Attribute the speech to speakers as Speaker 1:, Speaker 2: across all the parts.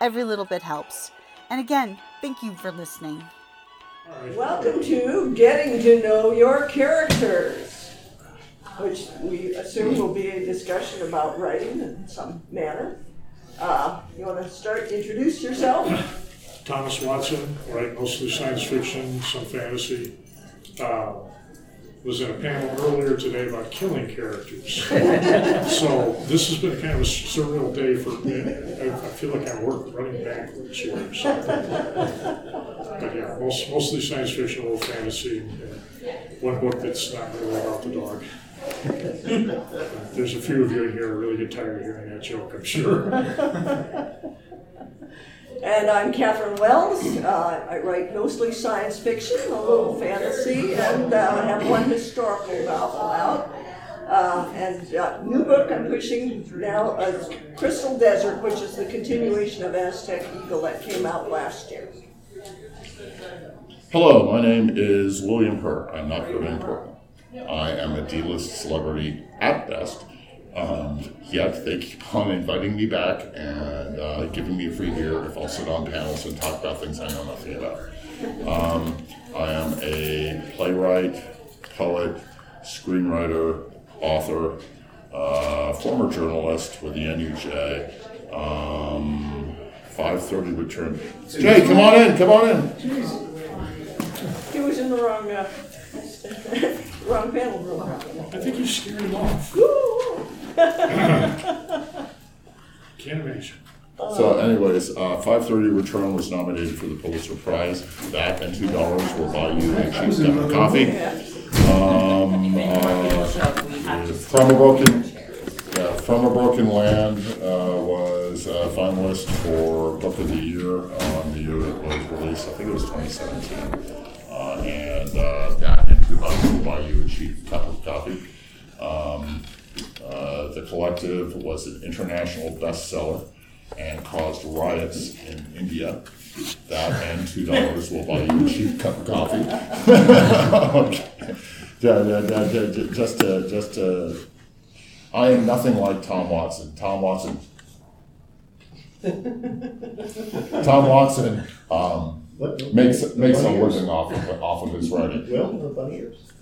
Speaker 1: Every little bit helps. And again, thank you for listening.
Speaker 2: Welcome to Getting to Know Your Characters, which we assume will be a discussion about writing in some manner. Uh, you want to start? Introduce yourself.
Speaker 3: Thomas Watson, write mostly science fiction, some fantasy. Uh, was in a panel earlier today about killing characters. so this has been kind of a surreal day for me. I, I feel like I'm work, running backwards here or something. But yeah, most, mostly science fiction, a little fantasy, and one book that's not really about the dog. There's a few of you in here who really get tired of hearing that joke, I'm sure.
Speaker 2: And I'm Catherine Wells. Uh, I write mostly science fiction, a little fantasy, and uh, have one historical novel out. Uh, and uh, new book I'm pushing now is Crystal Desert, which is the continuation of Aztec Eagle that came out last year.
Speaker 4: Hello, my name is William Herr. I'm not very important. I am a D-list celebrity at best. Um, yet they keep on inviting me back and uh, giving me a free beer if I'll sit on panels and talk about things I know nothing about. Um, I am a playwright, poet, screenwriter, author, uh, former journalist with the NUJ. Um, 5:30 return. Jay, come on in. Come on in.
Speaker 2: He was in the wrong, uh, wrong panel room.
Speaker 3: I think you scared him off. Can't imagine.
Speaker 4: So, anyways, uh, 5:30 Return was nominated for the Pulitzer Prize. That and two dollars will buy you a cheap cup of coffee. Um, uh, from a broken, yeah, from a broken land uh, was a finalist for Book of the Year on the year it was released. I think it was 2017. Uh, and uh, that and two bucks will buy you a cheap cup of coffee. Um, uh, the collective was an international bestseller and caused riots in India. That and two dollars will buy you a cheap cup of coffee. okay. Just to, just to, I am nothing like Tom Watson. Tom Watson. Tom Watson um,
Speaker 5: What?
Speaker 4: makes makes a living off of off of his writing.
Speaker 5: Well, the bunny ears.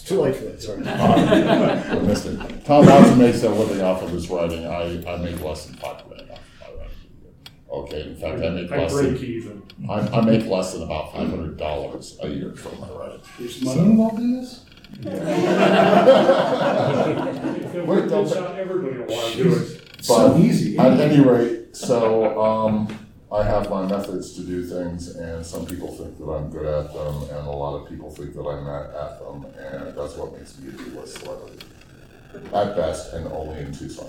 Speaker 5: It's too late for that, sorry.
Speaker 4: I missed it. Tom Watson makes a living off of his writing. I, I make less than five grand off my writing. Okay, in fact, I make
Speaker 3: I
Speaker 4: less
Speaker 3: break
Speaker 4: than,
Speaker 3: even.
Speaker 4: I, I make less than about five hundred dollars a year from my writing.
Speaker 5: There's money involved in this?
Speaker 3: If
Speaker 4: Wait,
Speaker 3: Wait,
Speaker 4: don't-
Speaker 3: not everybody will want to do it.
Speaker 5: So easy.
Speaker 4: At any rate, so, um, I have my methods to do things and some people think that I'm good at them and a lot of people think that I'm not at them and that's what makes me a D-list celebrity. At best and only in Tucson.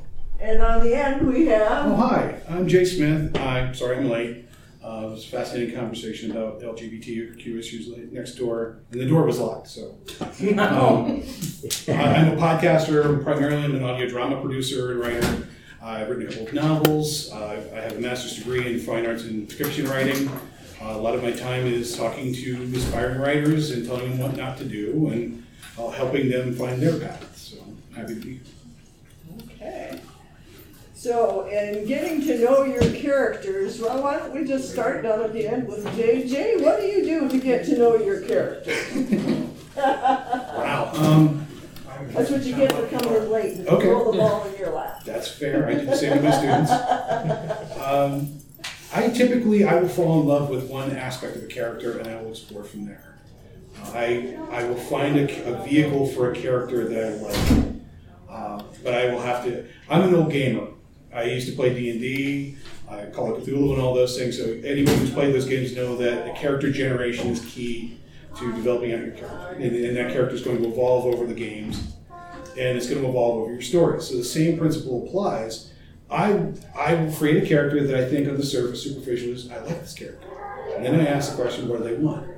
Speaker 2: And on the end, we
Speaker 5: Oh,
Speaker 2: have,
Speaker 5: hi, I'm Jay Smith. I'm sorry I'm late. Uh, it was a fascinating conversation about LGBTQ issues next door, and the door was locked, so. Um, I- I'm a podcaster, primarily I'm an audio drama producer and writer. I've written a couple of novels. Uh, I have a master's degree in fine arts and fiction writing. Uh, a lot of my time is talking to aspiring writers and telling them what not to do and uh, helping them find their path. So I'm happy to be here.
Speaker 2: okay. So, in getting to know your characters, well, why don't we just start down at the end with Jay? Jay, what do you do to get to know your characters?
Speaker 5: Wow. Um,
Speaker 2: That's what you get for coming in late, and
Speaker 5: Okay.
Speaker 2: throw the ball in your lap.
Speaker 5: That's fair. I do the same with my students. Um, I typically I will fall in love with one aspect of a character and I will explore from there. I I will find a, a vehicle for a character that I like, uh, but I will have to. I'm an old gamer. I used to play D and D, Call of Cthulhu, and all those things. So anyone who's played those games know that the character generation is key to developing out your character, and, and that character is going to evolve over the games, and it's going to evolve over your story. So the same principle applies. I I will create a character that I think on the surface, superficial is I like this character, and then I ask the question, what do they want?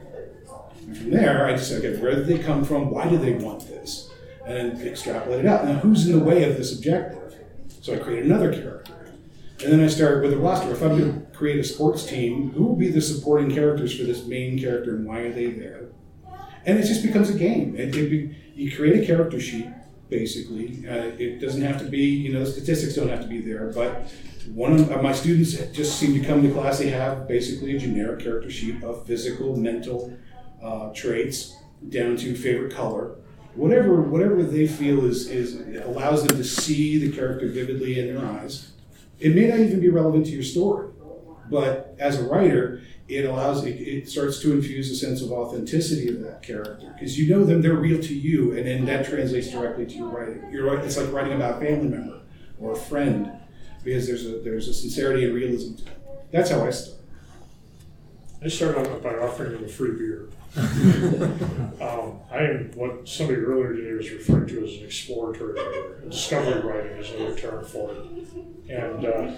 Speaker 5: And from there, I just say, okay, where did they come from? Why do they want this? And then extrapolate it out. Now, who's in the way of this objective? So I create another character. And then I start with a roster. If I'm going to create a sports team, who will be the supporting characters for this main character and why are they there? And it just becomes a game. It, it be, you create a character sheet, basically. Uh, it doesn't have to be, you know, the statistics don't have to be there, but one of my students just seem to come to class, they have basically a generic character sheet of physical, mental, uh, traits down to favorite color. Whatever, whatever they feel is, is allows them to see the character vividly in their eyes. It may not even be relevant to your story, but as a writer, it allows it, it starts to infuse a sense of authenticity of that character because you know them, they're real to you, and then that translates directly to your writing. You're it's like writing about a family member or a friend because there's a there's a sincerity and realism to it. That's how I start.
Speaker 3: I start out by offering them a free beer. um, I am what somebody earlier today was referring to as an exploratory writer. Discovery writing is another term for it. And uh,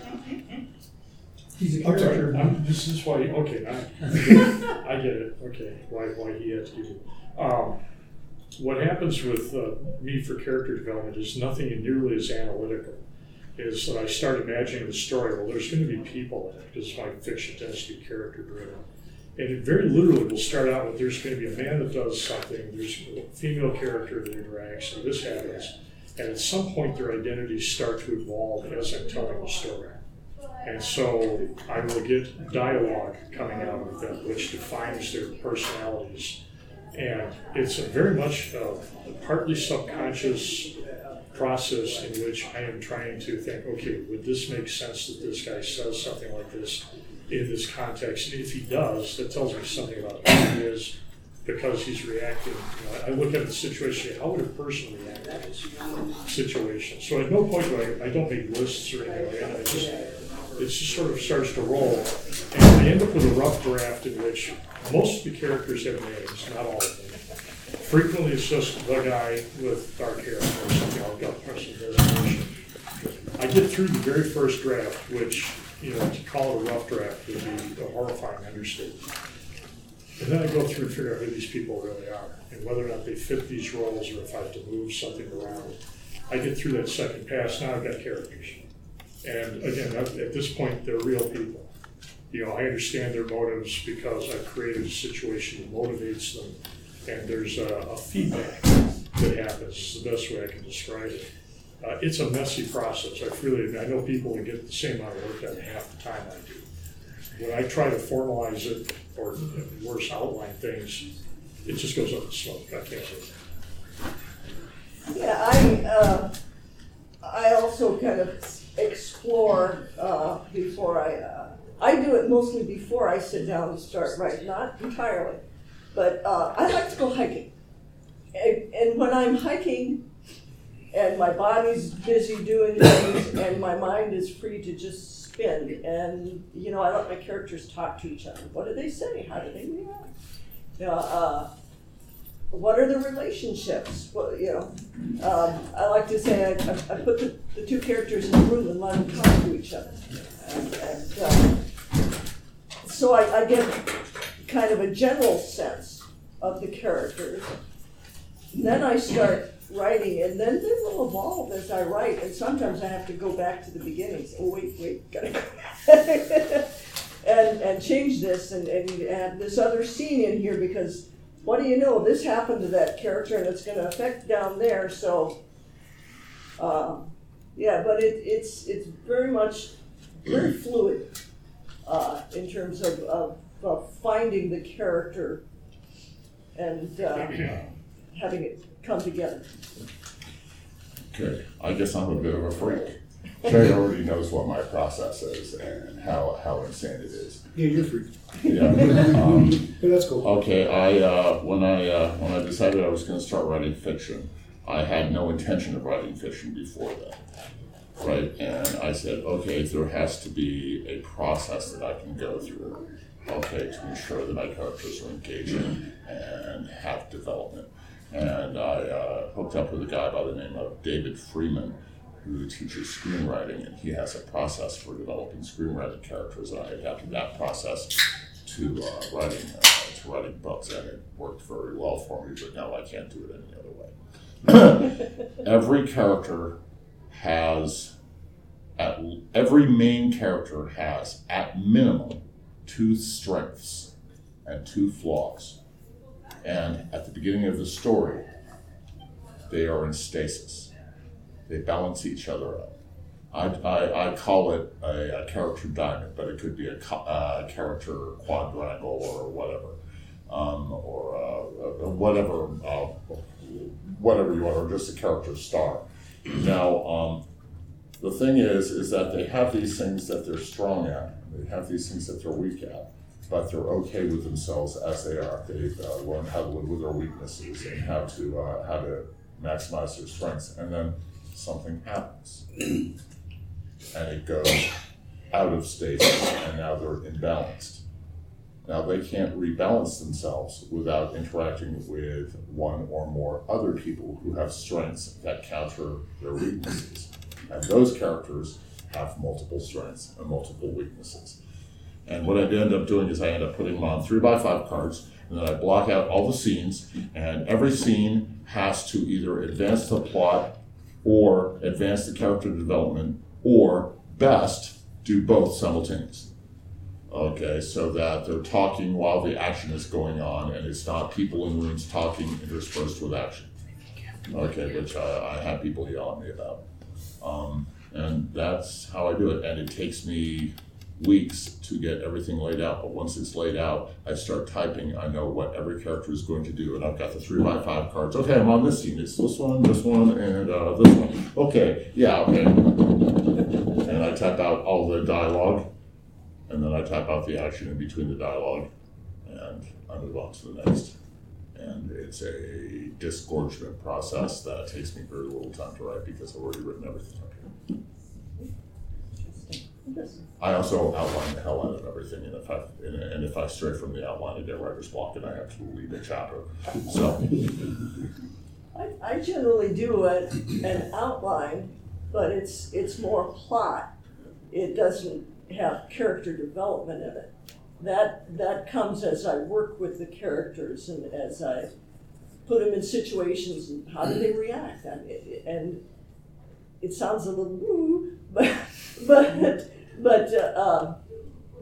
Speaker 6: He's a
Speaker 3: I'm sorry,
Speaker 6: character.
Speaker 3: I'm, this is why, okay, I, I get it. I get it, okay, why, why he had to do it. Um, what happens with uh, me for character development is nothing nearly as analytical. Is that I start imagining the story, well, there's going to be people in it, because my fiction tends to be character driven. And it very literally will start out with there's going to be a man that does something, there's a female character that interacts, and this happens. And at some point, their identities start to evolve as I'm telling the story. And so I will get dialogue coming out of them, which defines their personalities. And it's a very much a partly subconscious process in which I am trying to think, okay, would this make sense that this guy says something like this in this context? And if he does, that tells me something about who he is because he's reacting. You know, I look at the situation, how would a person react to this situation? So at no point do I, I don't make lists or anything like that. I just, it just sort of starts to roll. And I end up with a rough draft in which most of the characters have names, not all of them. Frequently, it's just the guy with dark hair or something. I've designation. I get through the very first draft, which, you know, to call it a rough draft would be a horrifying understatement. And then I go through and figure out who these people really are and whether or not they fit these roles or if I have to move something around. I get through that second pass, now I've got characters. And again, at, at this point, they're real people. You know, I understand their motives because I've created a situation that motivates them, and there's a, a feedback that happens. It's the best way I can describe it. Uh, it's a messy process. I really, I know people that get the same amount of work done half the time I do. When I try to formalize it or worse outline things, it just goes up in smoke. I can't do it.
Speaker 2: Yeah, I, uh, I also kind of explore, uh, before I, uh, I do it mostly before I sit down and start writing, not entirely. But, uh, I like to go hiking. And, and when I'm hiking and my body's busy doing things and my mind is free to just spin and, you know, I let my characters talk to each other. What do they say? How do they react? You know, uh, what are the relationships? Well, you know, um, I like to say I, I, put the, the two characters in a room and let them talk to each other. And, and uh, so I, I get kind of a general sense of the characters. And then I start writing, and then they will evolve as I write. And sometimes I have to go back to the beginnings. Oh wait, wait, gotta go. and and change this and, and add this other scene in here because what do you know? This happened to that character and it's going to affect down there. So, uh, yeah, but it, it's it's very much very fluid uh, in terms of, of, of finding the character and uh, having it come together.
Speaker 4: Okay, I guess I'm a bit of a freak. Jay already knows what my process is and how, how insane it is.
Speaker 5: Yeah, you're free.
Speaker 4: Yeah. Um,
Speaker 5: that's cool.
Speaker 4: Okay, I uh, when I uh, when I decided I was going to start writing fiction, I had no intention of writing fiction before that, right? And I said, okay, there has to be a process that I can go through, okay, to ensure that my characters are engaging and have development. And I uh, hooked up with a guy by the name of David Freeman, who teaches screenwriting, and he has a process for developing screenwriting characters. And I adapted that process to uh, writing uh, to writing books, and it worked very well for me. But now I can't do it any other way. every character has, at, every main character has at minimum two strengths and two flaws, and at the beginning of the story, they are in stasis. They balance each other out. I, I, I call it a, a character diamond, but it could be a, uh, character quadrangle or whatever, um, or uh, whatever, uh, whatever you want, or just a character star. Now, um, the thing is, is that they have these things that they're strong at, they have these things that they're weak at, but they're okay with themselves as they are. They've uh, learned how to live with their weaknesses and how to uh, how to maximize their strengths, and then something happens and it goes out of stasis, and now they're imbalanced. Now they can't rebalance themselves without interacting with one or more other people who have strengths that counter their weaknesses. And those characters have multiple strengths and multiple weaknesses. And what I end up doing is I end up putting them on three by five cards, and then I block out all the scenes, and every scene has to either advance the plot or advance the character development, or best, do both simultaneously. Okay, so that they're talking while the action is going on, and it's not people in rooms talking interspersed with action. Okay, which I, I have people yell at me about. Um, and that's how I do it. And it takes me weeks to get everything laid out. But once it's laid out, I start typing. I know what every character is going to do, and I've got the three by five cards. Okay, I'm on this scene. It's this one, this one, and uh, this one. Okay, yeah, okay. And I type out all the dialogue, and then I type out the action in between the dialogue, and I move on to the next. And it's a disgorgement process that takes me very little time to write because I've already written everything. I also outline the hell out of everything, and if I and, if I stray from the outline, I get writer's block, and I have to leave a chapter. So
Speaker 2: I, I generally do a, an outline, but it's, it's more plot. It doesn't have character development in it. That, that comes as I work with the characters and as I put them in situations and how do they react. I mean, and it sounds a little woo, but, but, but, uh, um,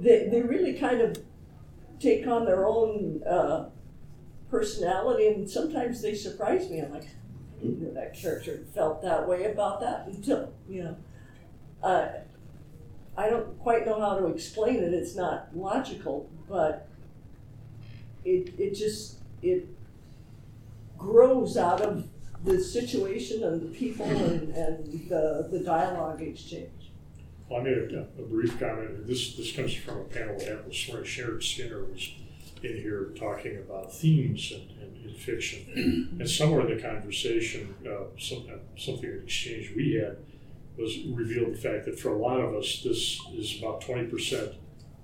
Speaker 2: they, they really kind of take on their own, uh, personality and sometimes they surprise me. I'm like, I didn't know that character felt that way about that until, you know. Uh, I don't quite know how to explain it. It's not logical, but it, it just, it grows out of the situation and the people and, and the, the dialogue exchange.
Speaker 3: Well, I made a, a brief comment, this, this comes from a panel had this morning. Sharon Skinner was in here talking about themes and, and in fiction. and somewhere in the conversation, uh, some, uh, something an exchange we had was revealed the fact that for a lot of us, this is about 20%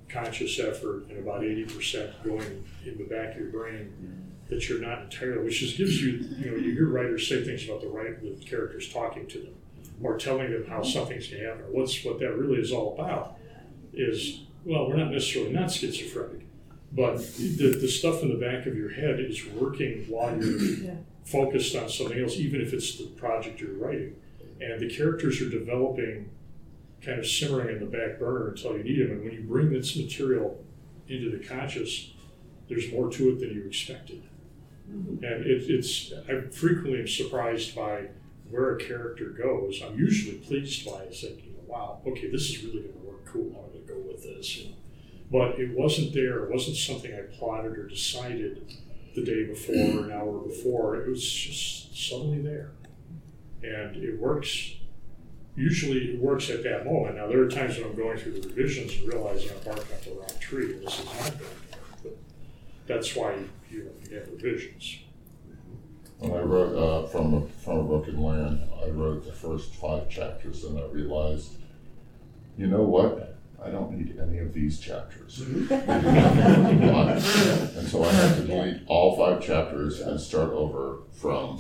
Speaker 3: conscious effort and about 80% going in the back of your brain that you're not entirely, which just gives you, you know, you hear writers say things about the right, the characters talking to them or telling them how something's going to happen. What's what that really is all about is well, we're not necessarily not schizophrenic, but the, the stuff in the back of your head is working while you're
Speaker 2: Yeah.
Speaker 3: focused on something else, even if it's the project you're writing. And the characters are developing, kind of simmering in the back burner until you need them. And when you bring this material into the conscious, there's more to it than you expected. Mm-hmm. And it, it's I frequently am surprised by where a character goes. I'm usually pleased by it, thinking, "Wow, okay, this is really going to work. Cool, I'm going to go with this." You know? But it wasn't there. It wasn't something I plotted or decided the day before or an hour before. It was just suddenly there, and it works usually it works at that moment. Now, there are times when I'm going through the revisions and realizing I'm barking up the wrong tree, and this is not good. But that's why you, you have revisions.
Speaker 4: When I wrote uh, from a, from a broken land, I wrote the first five chapters, and I realized, you know what? I don't need any of these chapters. and so I had to delete all five chapters and start over from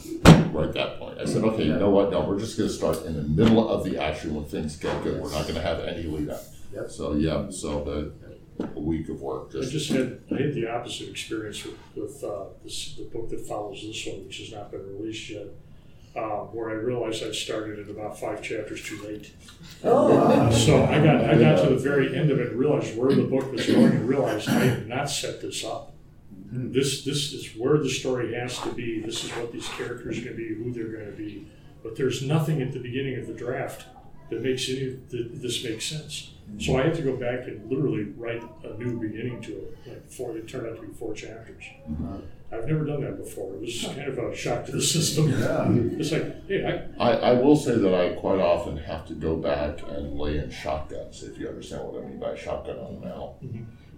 Speaker 4: right that point. I said, okay, you know what? No, we're just going to start in the middle of the action when things get good. We're not going to have any lead up. So yeah, so the a week of work
Speaker 3: I
Speaker 4: just.
Speaker 3: just had, I had the opposite experience with, with uh, this, the book that follows this one, which has not been released yet, uh, where I realized I'd started at about five chapters too late.
Speaker 2: Oh,
Speaker 3: So I got, I got to the very end of it, and realized where the book was going, and realized I had not set this up. This, this is where the story has to be, this is what these characters are gonna be, who they're gonna be. But there's nothing at the beginning of the draft that makes any, that this makes sense. So I had to go back and literally write a new beginning to it, like four, it turned out to be four chapters. I've never done that before, it was kind of a shock to the system. It's like, hey, I,
Speaker 4: I, I will say that I quite often have to go back and lay in shotguns, if you understand what I mean by shotgun on the mantle.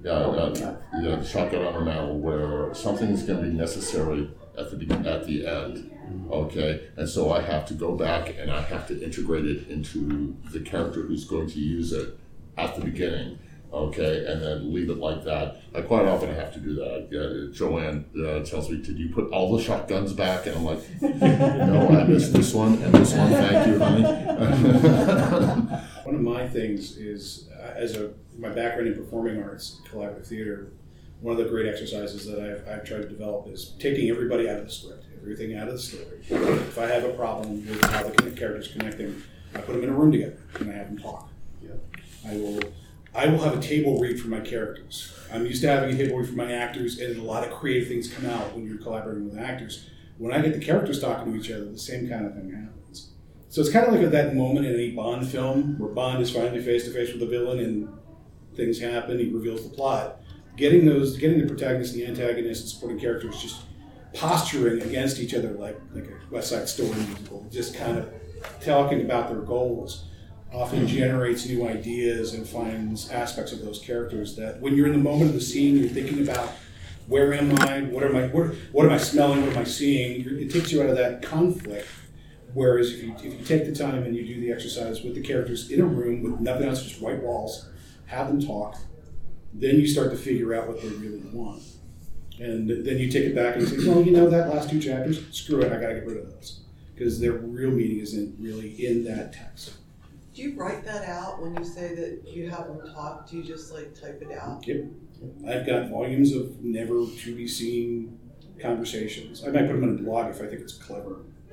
Speaker 4: Yeah, uh, yeah, shotgun on the mantle where something is going to be necessary at the at the end. Okay, and so I have to go back and I have to integrate it into the character who's going to use it at the beginning. Okay, and then leave it like that. I quite often have to do that. Yeah, Joanne uh, tells me, "Did you put all the shotguns back?" And I'm like, "No, I missed this one and this one. Thank you, honey."
Speaker 5: One of my things is, uh, as a my background in performing arts, collaborative theater, one of the great exercises that I've, I've tried to develop is taking everybody out of the script, everything out of the story. If I have a problem with how the characters connecting, I put them in a room together and I have them talk. I will, I will have a table read for my characters. I'm used to having a table read for my actors, and a lot of creative things come out when you're collaborating with actors. When I get the characters talking to each other, the same kind of thing happens. So it's kind of like at that moment in any Bond film where Bond is finally face to face with the villain and things happen, he reveals the plot. Getting those, getting the protagonist and the antagonist and supporting characters just posturing against each other like like a West Side Story musical, just kind of talking about their goals, often hmm. generates new ideas and finds aspects of those characters that when you're in the moment of the scene, you're thinking about where am I, what am I, what, what am I smelling, what am I seeing? It takes you out of that conflict. Whereas if you, if you take the time and you do the exercise with the characters in a room with nothing else, just white walls, have them talk, then you start to figure out what they really want. And then you take it back and you say, well, you know, that last two chapters, screw it, I gotta get rid of those. Because their real meaning isn't really in that text.
Speaker 7: Do you write that out when you say that you have them talk? Do you just like type it out?
Speaker 5: Yep. I've got volumes of never to be seen conversations. I might put them in a blog if I think it's clever.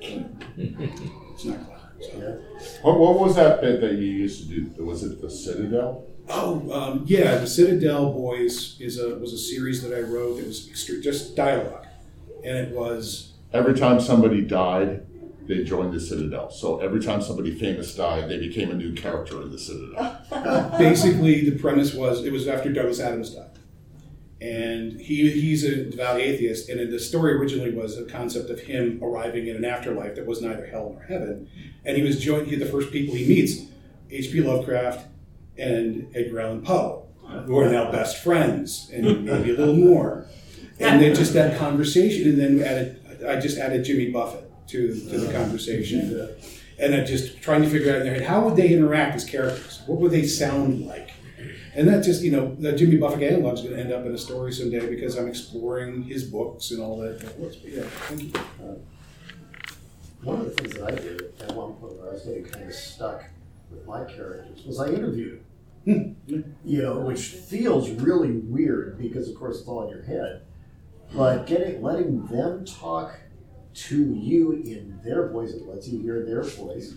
Speaker 5: It's not clever. So.
Speaker 4: What, what was that bit that you used to do? Was it the Citadel?
Speaker 5: Oh, um, yeah, the Citadel Boys is a was a series that I wrote. It was extre- just dialogue, and it was
Speaker 4: Every time somebody died, they joined the Citadel. So every time somebody famous died, they became a new character in the Citadel.
Speaker 5: basically the premise was it was after Douglas Adams died, and he he's a devout atheist, and the story originally was a concept of him arriving in an afterlife that was neither hell nor heaven, and he was joined. He, the first people he meets, H.P. Lovecraft and Edgar Allan Poe, who are now best friends, and maybe a little more, and then just that conversation, and then added I just added Jimmy Buffett to to the conversation and then just trying to figure out in their head how would they interact as characters? What would they sound like? And that just you know the Jimmy Buffett analog is going to end up in a story someday because I'm exploring his books and all that. But yeah, thank you.
Speaker 8: Uh, one of the things that I did at one point where I was getting kind of stuck with my characters was I interviewed them. Hmm. you know, which feels really weird because of course it's all in your head. But getting letting them talk to you in their voice, it lets you hear their voice.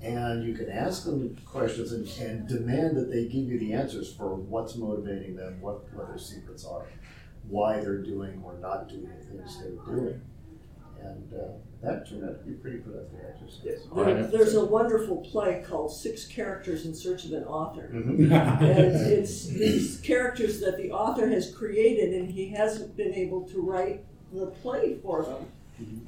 Speaker 8: And you can ask them questions and, and demand that they give you the answers for what's motivating them, what, what their secrets are, why they're doing or not doing the things they're doing. And uh, that turned out to be a pretty productive exercise.
Speaker 2: There, there's a wonderful play called Six Characters in Search of an Author.
Speaker 5: Mm-hmm.
Speaker 2: And it's these characters that the author has created, and he hasn't been able to write the play for them.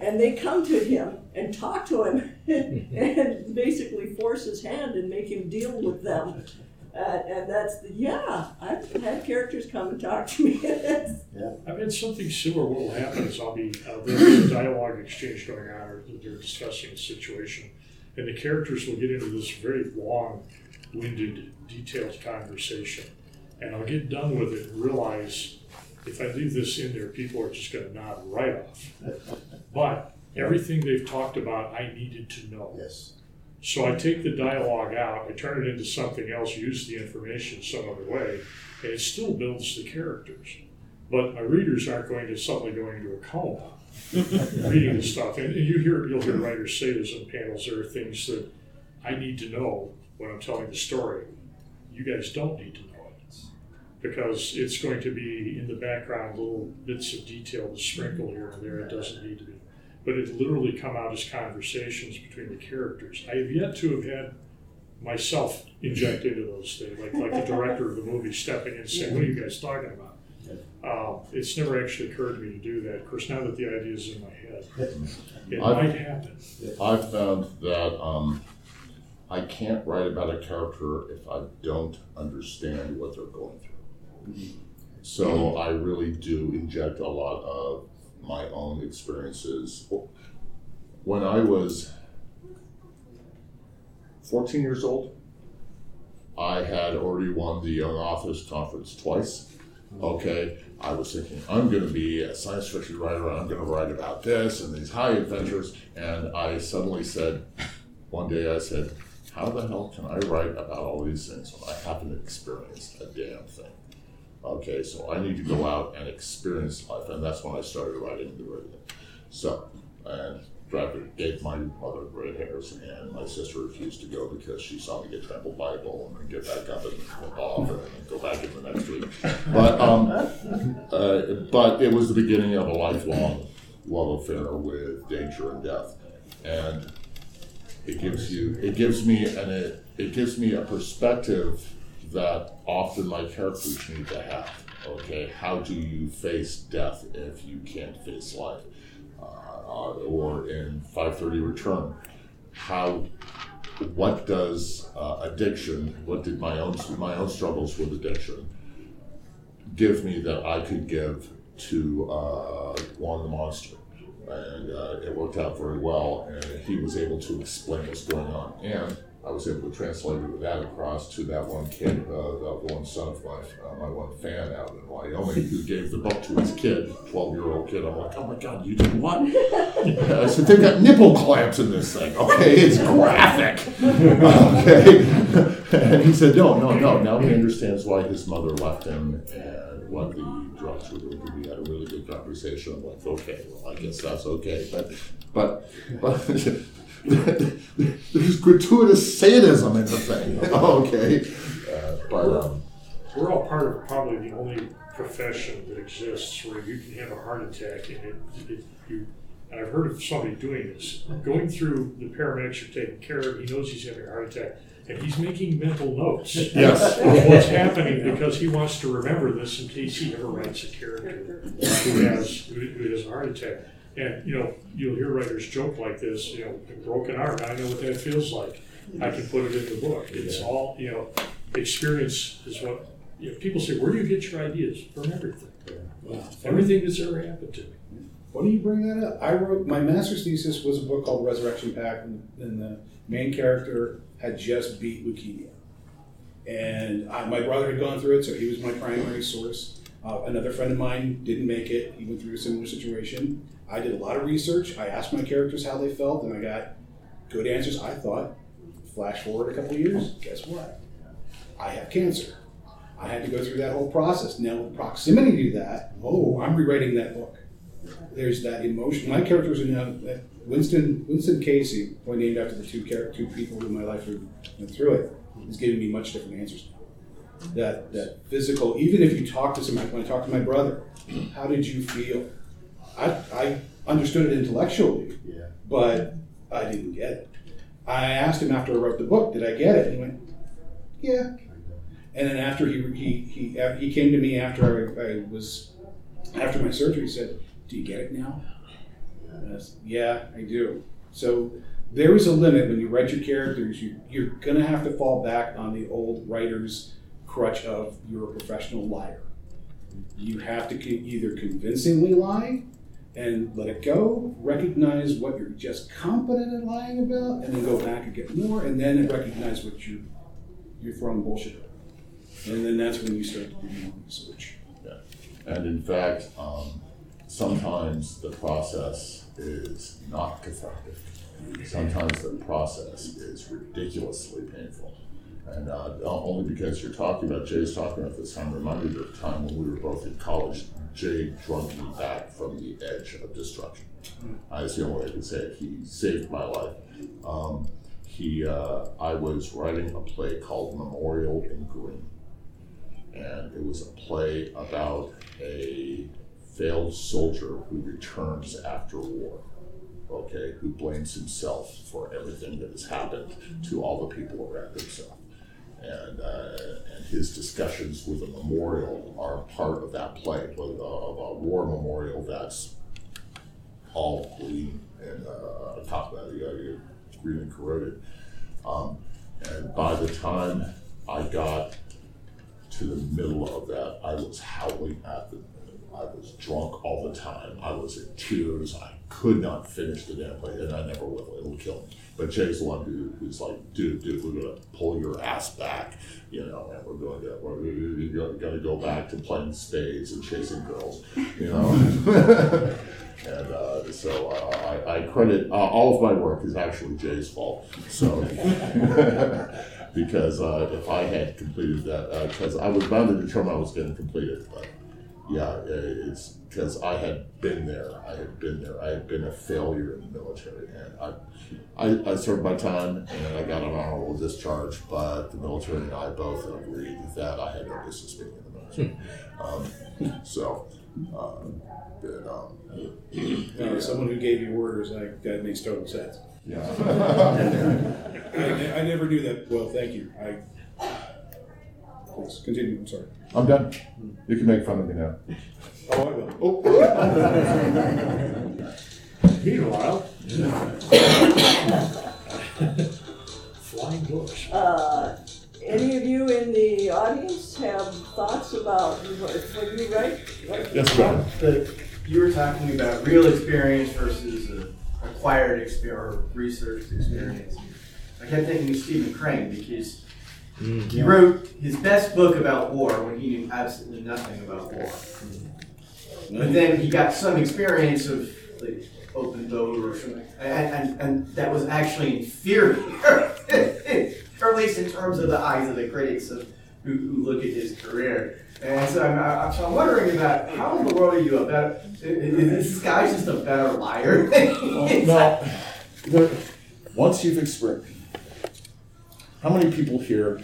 Speaker 2: and they come to him and talk to him and basically force his hand and make him deal with them. Uh, and that's the, yeah, I've had characters come and talk to me. yeah.
Speaker 3: I've had something similar. What will happen is I'll be uh, there's a dialogue exchange going on, or they're discussing a situation, and the characters will get into this very long-winded, detailed conversation, and I'll get done with it and realize if I leave this in there, people are just going to nod right off. But everything they've talked about, I needed to know.
Speaker 8: Yes.
Speaker 3: So I take the dialogue out, I turn it into something else, use the information some other way, and it still builds the characters. But my readers aren't going to suddenly go into a coma reading the stuff. And, and you hear you'll hear writers say this in panels. There are things that I need to know when I'm telling the story. You guys don't need to know it because it's going to be in the background, little bits of detail to sprinkle here and there. It doesn't need to be but it literally come out as conversations between the characters. I have yet to have had myself inject into those things, like like the director of the movie stepping in and saying, "What are you guys talking about?" Uh, it's never actually occurred to me to do that. Of course, now that the idea is in my head, it
Speaker 4: I've-
Speaker 3: might happen.
Speaker 4: I've found that um, I can't write about a character if I don't understand what they're going through. So I really do inject a lot of my own experiences. When I was 14 years old, I had already won the Young Authors Conference twice. Okay, I was thinking, I'm going to be a science fiction writer, I'm going to write about this and these high adventures. And I suddenly said, one day I said, How the hell can I write about all these things when I haven't experienced a damn thing? Okay, so I need to go out and experience life, and that's when I started writing the radio. So, and drafted, gave my mother gray hairs, and my sister refused to go because she saw me get trampled by a bull and then get back up and off and go back in the next week. But um, uh, but it was the beginning of a lifelong love affair with danger and death, and it gives you it gives me an it, it gives me a perspective that often my characters need to have. Okay, how do you face death if you can't face life? Uh, or in 530 Return, how what does uh, addiction, what did my own my own struggles with addiction give me that I could give to uh, Juan the Monster? And uh, it worked out very well, and he was able to explain what's going on. And I was able to translate that across to that one kid, uh, that one son of my, uh, my one fan out in Wyoming who gave the book to his kid, 12 year old kid. I'm like, oh my God, you did what? I said, they've got nipple clamps in this thing. Okay, it's graphic. okay. and he said, no, no, no. Now he understands why his mother left him and what the drugs were doing. We had a really good conversation. I'm like, okay, well, I guess that's okay. But, but, but. There's gratuitous sadism in the thing. okay. Uh, but um,
Speaker 3: We're all part of probably the only profession that exists where you can have a heart attack and it, it you. And I've heard of somebody doing this, going through the paramedics are taking care of. He knows he's having a heart attack, and he's making mental notes
Speaker 4: Yes.
Speaker 3: of what's happening because he wants to remember this in case he ever writes a character who has who, who has a heart attack. And you know, you'll hear writers joke like this. You know, a broken arm. I know what that feels like. I can put it in the book. It's all you know. Experience is what you know, people say. Where do you get your ideas from? Everything. Everything that's ever happened to me.
Speaker 5: Why do you bring that up? I wrote my master's thesis was a book called Resurrection Pact, and, and the main character had just beat leukemia, and I, my brother had gone through it, so he was my primary source. Uh, another friend of mine didn't make it; he went through a similar situation. I did a lot of research. I asked my characters how they felt, and I got good answers. I thought. Flash forward a couple years, guess what? I have cancer. I had to go through that whole process. Now, with proximity to that, oh, I'm rewriting that book there's that emotion. My characters are now uh, Winston Winston Casey, I named after the two two people in my life who went through it, is giving me much different answers. That that physical, even if you talk to somebody, when I talk to my brother, how did you feel? I, I understood it intellectually,
Speaker 8: Yeah.
Speaker 5: but I didn't get it. I asked him after I wrote the book, did I get it? And he went, yeah. And then after he he he, he came to me after I, I was after my surgery, he said, "Do you get it now?" Yes. Yeah, I do. So there is a limit when you write your characters. You, you're going to have to fall back on the old writer's crutch of you're a professional liar. You have to either convincingly lie and let it go, recognize what you're just competent at lying about, and then go back and get more, and then recognize what you're, you're throwing bullshit at. And then that's when you start to do more research.
Speaker 4: Yeah. And in fact, um, sometimes the process is not cathartic. Sometimes the process is ridiculously painful. And uh, only because you're talking about, Jay's talking about this, I'm reminded of a time when we were both in college. Jay drug me back from the edge of destruction. Uh, That's the only way I can say it. He saved my life. Um, he, uh, I was writing a play called Memorial in Green and it was a play about a failed soldier who returns after war. Okay, who blames himself for everything that has happened to all the people around himself, and uh, and his discussions with a memorial are part of that play, of a, of a war memorial that's all green and uh, top of that, uh, green and corroded. Um, and by the time I got to the middle of that, I was howling at the. I was drunk all the time. I was in tears. I could not finish the damn play, and I never will. It'll kill me. But Jay's the one who, who's like, dude, dude, we're gonna pull your ass back, you know, and we're going to we're gonna go back to playing spades and chasing girls, you know. and uh, so uh, I, I credit uh, all of my work is actually Jay's fault. So. because uh, if I had completed that, because I was bound to determine I was going to complete it, but yeah, uh, it's because I had been there. I had been there. I had been a failure in the military, and I, I, I served my time and I got an honorable discharge. But the military and I both agreed that I had no business being in the military. um, so, um, but, um,
Speaker 5: Uh, someone who gave you orders, like, that makes total sense.
Speaker 4: yeah.
Speaker 5: I, I never knew that. Well, thank you. I. Please continue. I'm sorry.
Speaker 4: I'm done. You can make fun of me now.
Speaker 5: Oh, I will.
Speaker 3: Meanwhile, flying bush.
Speaker 2: Uh, any of you in the audience have thoughts about what, what you write? What-
Speaker 4: Yes, ma'am.
Speaker 9: You were talking about real experience versus uh, acquired experience or researched experience. I kept thinking of Stephen Crane because Mm-hmm. he wrote his best book about war when he knew absolutely nothing about war. Mm-hmm. But then he got some experience of like open boat or something, and, and, and that was actually inferior, or at least in terms of the eyes of the critics of, who, who look at his career. And so I'm, I'm, so I'm wondering about how in the world are you about? Is this guy just a better liar?
Speaker 4: No, there, once you've experienced, how many people here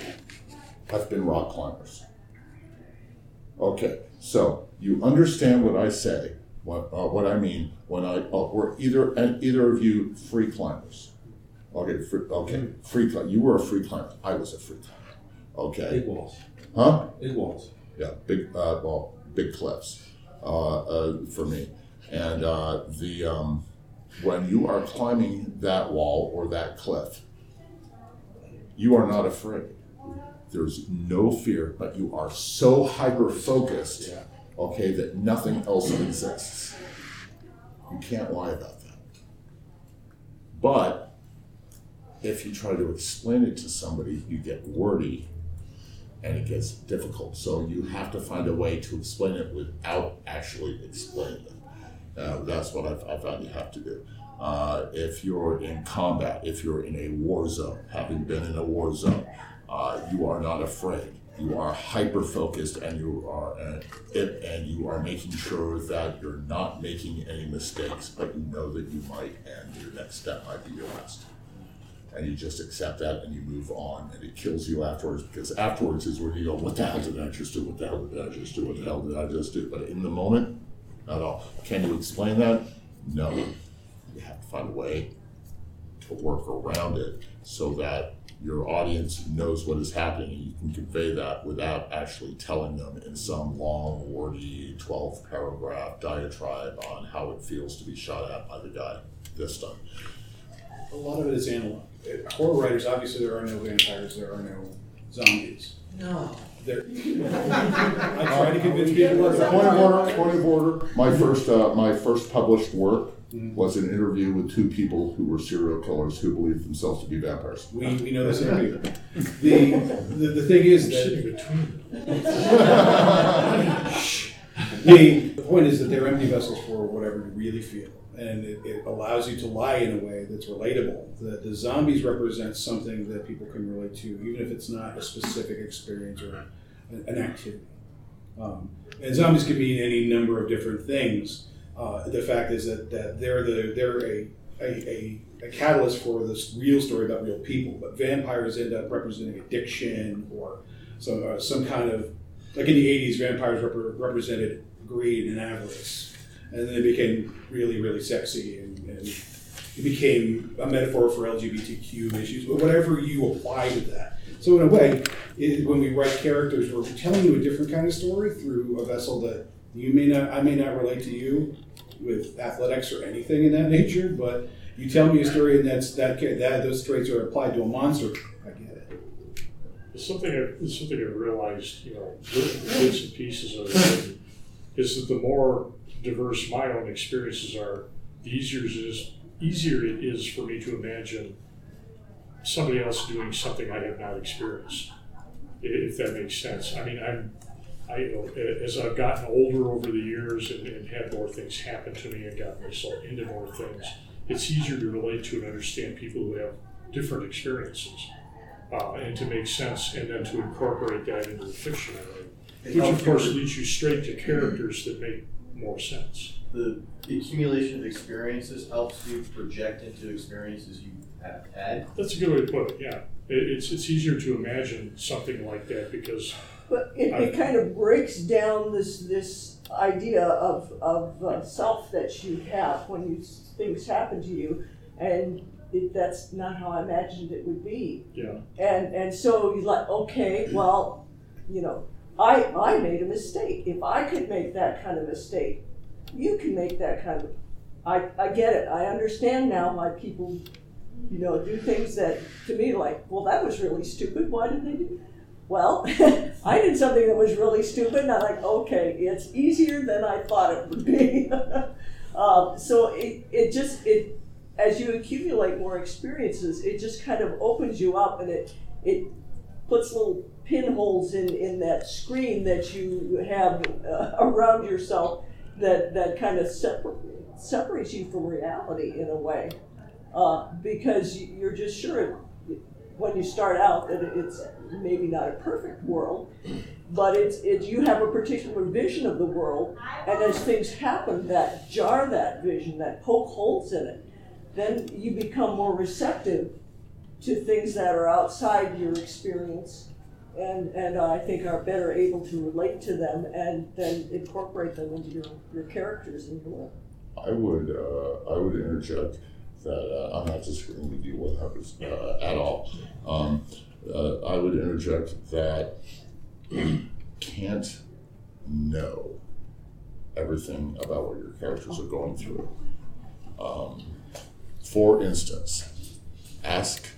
Speaker 4: have been rock climbers? Okay, so you understand what I say, what uh, what I mean when I oh, we're either and either of you free climbers. Okay, free, okay, free climber. You were a free climber. I was a free climber. Okay,
Speaker 10: Big walls.
Speaker 4: huh?
Speaker 10: Big walls.
Speaker 4: Yeah, big, uh, well, big cliffs uh, uh, for me. And uh, the um, when you are climbing that wall or that cliff, you are not afraid. There's no fear, but you are so hyper focused, okay, that nothing else exists. You can't lie about that. But if you try to explain it to somebody, you get wordy and it gets difficult. So you have to find a way to explain it without actually explaining it. Uh, that's what I've, I found you have to do. Uh, if you're in combat, if you're in a war zone, having been in a war zone, uh, you are not afraid. You are hyper focused, and you are and, it, and you are making sure that you're not making any mistakes, but you know that you might, and your next step might be your last. And you just accept that and you move on and it kills you afterwards because afterwards is where you go what the hell did i just do? What the hell did i just do? What the hell did i just do? But in the moment not all. Can you explain that? No you have to find a way to work around it so that your audience knows what is happening and you can convey that without actually telling them in some long, wordy, 12 paragraph diatribe on how it feels to be shot at by the guy this time.
Speaker 5: A lot of it is analog. Uh, Horror writers, obviously, there are no vampires, there are no zombies.
Speaker 7: No.
Speaker 5: There, I try to convince people
Speaker 4: Point of order, point of order. My first, uh, my first published work was an interview with two people who were serial killers who believed themselves to be vampires.
Speaker 5: we, we know this interview. The, the, the thing is that
Speaker 3: sitting between them.
Speaker 5: the, the point is that they're empty vessels for whatever you really feel. And it, it allows you to lie in a way that's relatable. The, the zombies represent something that people can relate to, even if it's not a specific experience or an, an activity. Um, and zombies can mean any number of different things. Uh, the fact is that, that they're the they're a, a, a, a catalyst for this real story about real people. But vampires end up representing addiction or some uh, some kind of like in the '80s, vampires rep- represented greed and avarice, and then they became really really sexy and, and it became a metaphor for LGBTQ issues. But whatever you apply to that. So in a way, it, when we write characters, we're telling you a different kind of story through a vessel that you may not, I may not relate to you with athletics or anything in that nature, but you tell me a story and that's that that those traits are applied to a monster. I get it.
Speaker 3: It's something, I- it's something I realized, you know, bits and pieces of it, is that the more diverse my own experiences are, the easier it is, easier it is for me to imagine somebody else doing something I have not experienced, if that makes sense. I mean, I'm, I, you know, as I've gotten older over the years and, and had more things happen to me and gotten myself into more things, it's easier to relate to and understand people who have different experiences uh, and to make sense, and then to incorporate that into the fiction I write. Which of course leads you straight to characters that make more sense.
Speaker 9: The accumulation of experiences helps you project into experiences you have had.
Speaker 3: That's a good way to put it, yeah. It, it's, it's easier to imagine something like that because,
Speaker 2: But it, it kind of breaks down this, this idea of, of uh, self that you have when you, things happen to you. And it, that's not how I imagined it would be.
Speaker 3: yeah,
Speaker 2: And, and so you're like, okay, well, you know, I, I made a mistake. If I could make that kind of mistake, you can make that kind of, I, I get it. I understand now why people, you know, do things that, to me, like, well, that was really stupid. Why did they do? Well, I did something that was really stupid, and I'm like, okay, it's easier than I thought it would be. um, so it, it just, it, as you accumulate more experiences, it just kind of opens you up and it, it puts little pinholes in, in that screen that you have uh, around yourself that, that kind of separ- separates you from reality in a way. Uh, because you- you're just sure when you start out that it's maybe not a perfect world, but it's, it's you have a particular vision of the world, and as things happen that jar that vision, that poke holes in it, then you become more receptive to things that are outside your experience and, and I think are better able to relate to them and then incorporate them into your, your characters and your work.
Speaker 4: I would, uh, I would interject that, uh, I'm not disagreeing with you whatsoever, uh, at all. Um, uh, I would interject that you can't know everything about what your characters are going through. Um, for instance, ask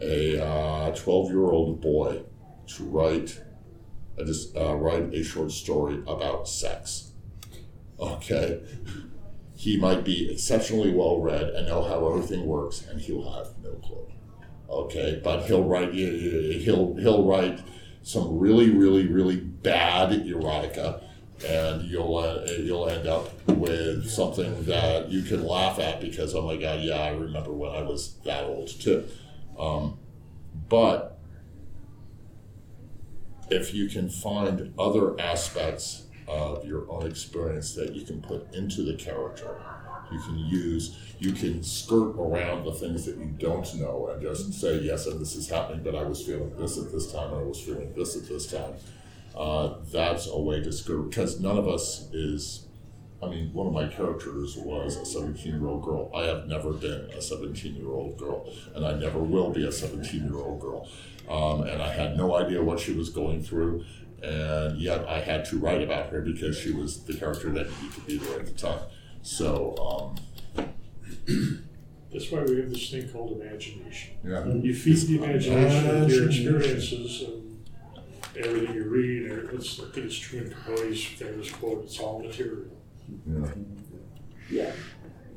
Speaker 4: a uh, 12-year-old boy to write, a, uh, write a short story about sex. Okay, he might be exceptionally well read and know how everything works, and he'll have no clue. Okay, but he'll write he'll he'll write some really really really bad erotica, and you'll uh, you'll end up with something that you can laugh at because oh my god yeah I remember when I was that old too, um, but if you can find other aspects of your own experience that you can put into the character. You can use, you can skirt around the things that you don't know and just say, yes, and this is happening, but I was feeling this at this time, and I was feeling this at this time. Uh, that's a way to skirt, because none of us is I mean, one of my characters was a 17 year old girl. I have never been a 17 year old girl, and I never will be a 17 year old girl. Um, and I had no idea what she was going through, and yet I had to write about her because she was the character that needed to be there at the time. So, um,
Speaker 3: That's why we have this thing called imagination.
Speaker 4: yeah.
Speaker 3: You feed the imagination with your experiences and everything you read, or it's, I think it's Truman Capote's famous quote, it's all material.
Speaker 4: yeah.
Speaker 2: Yeah,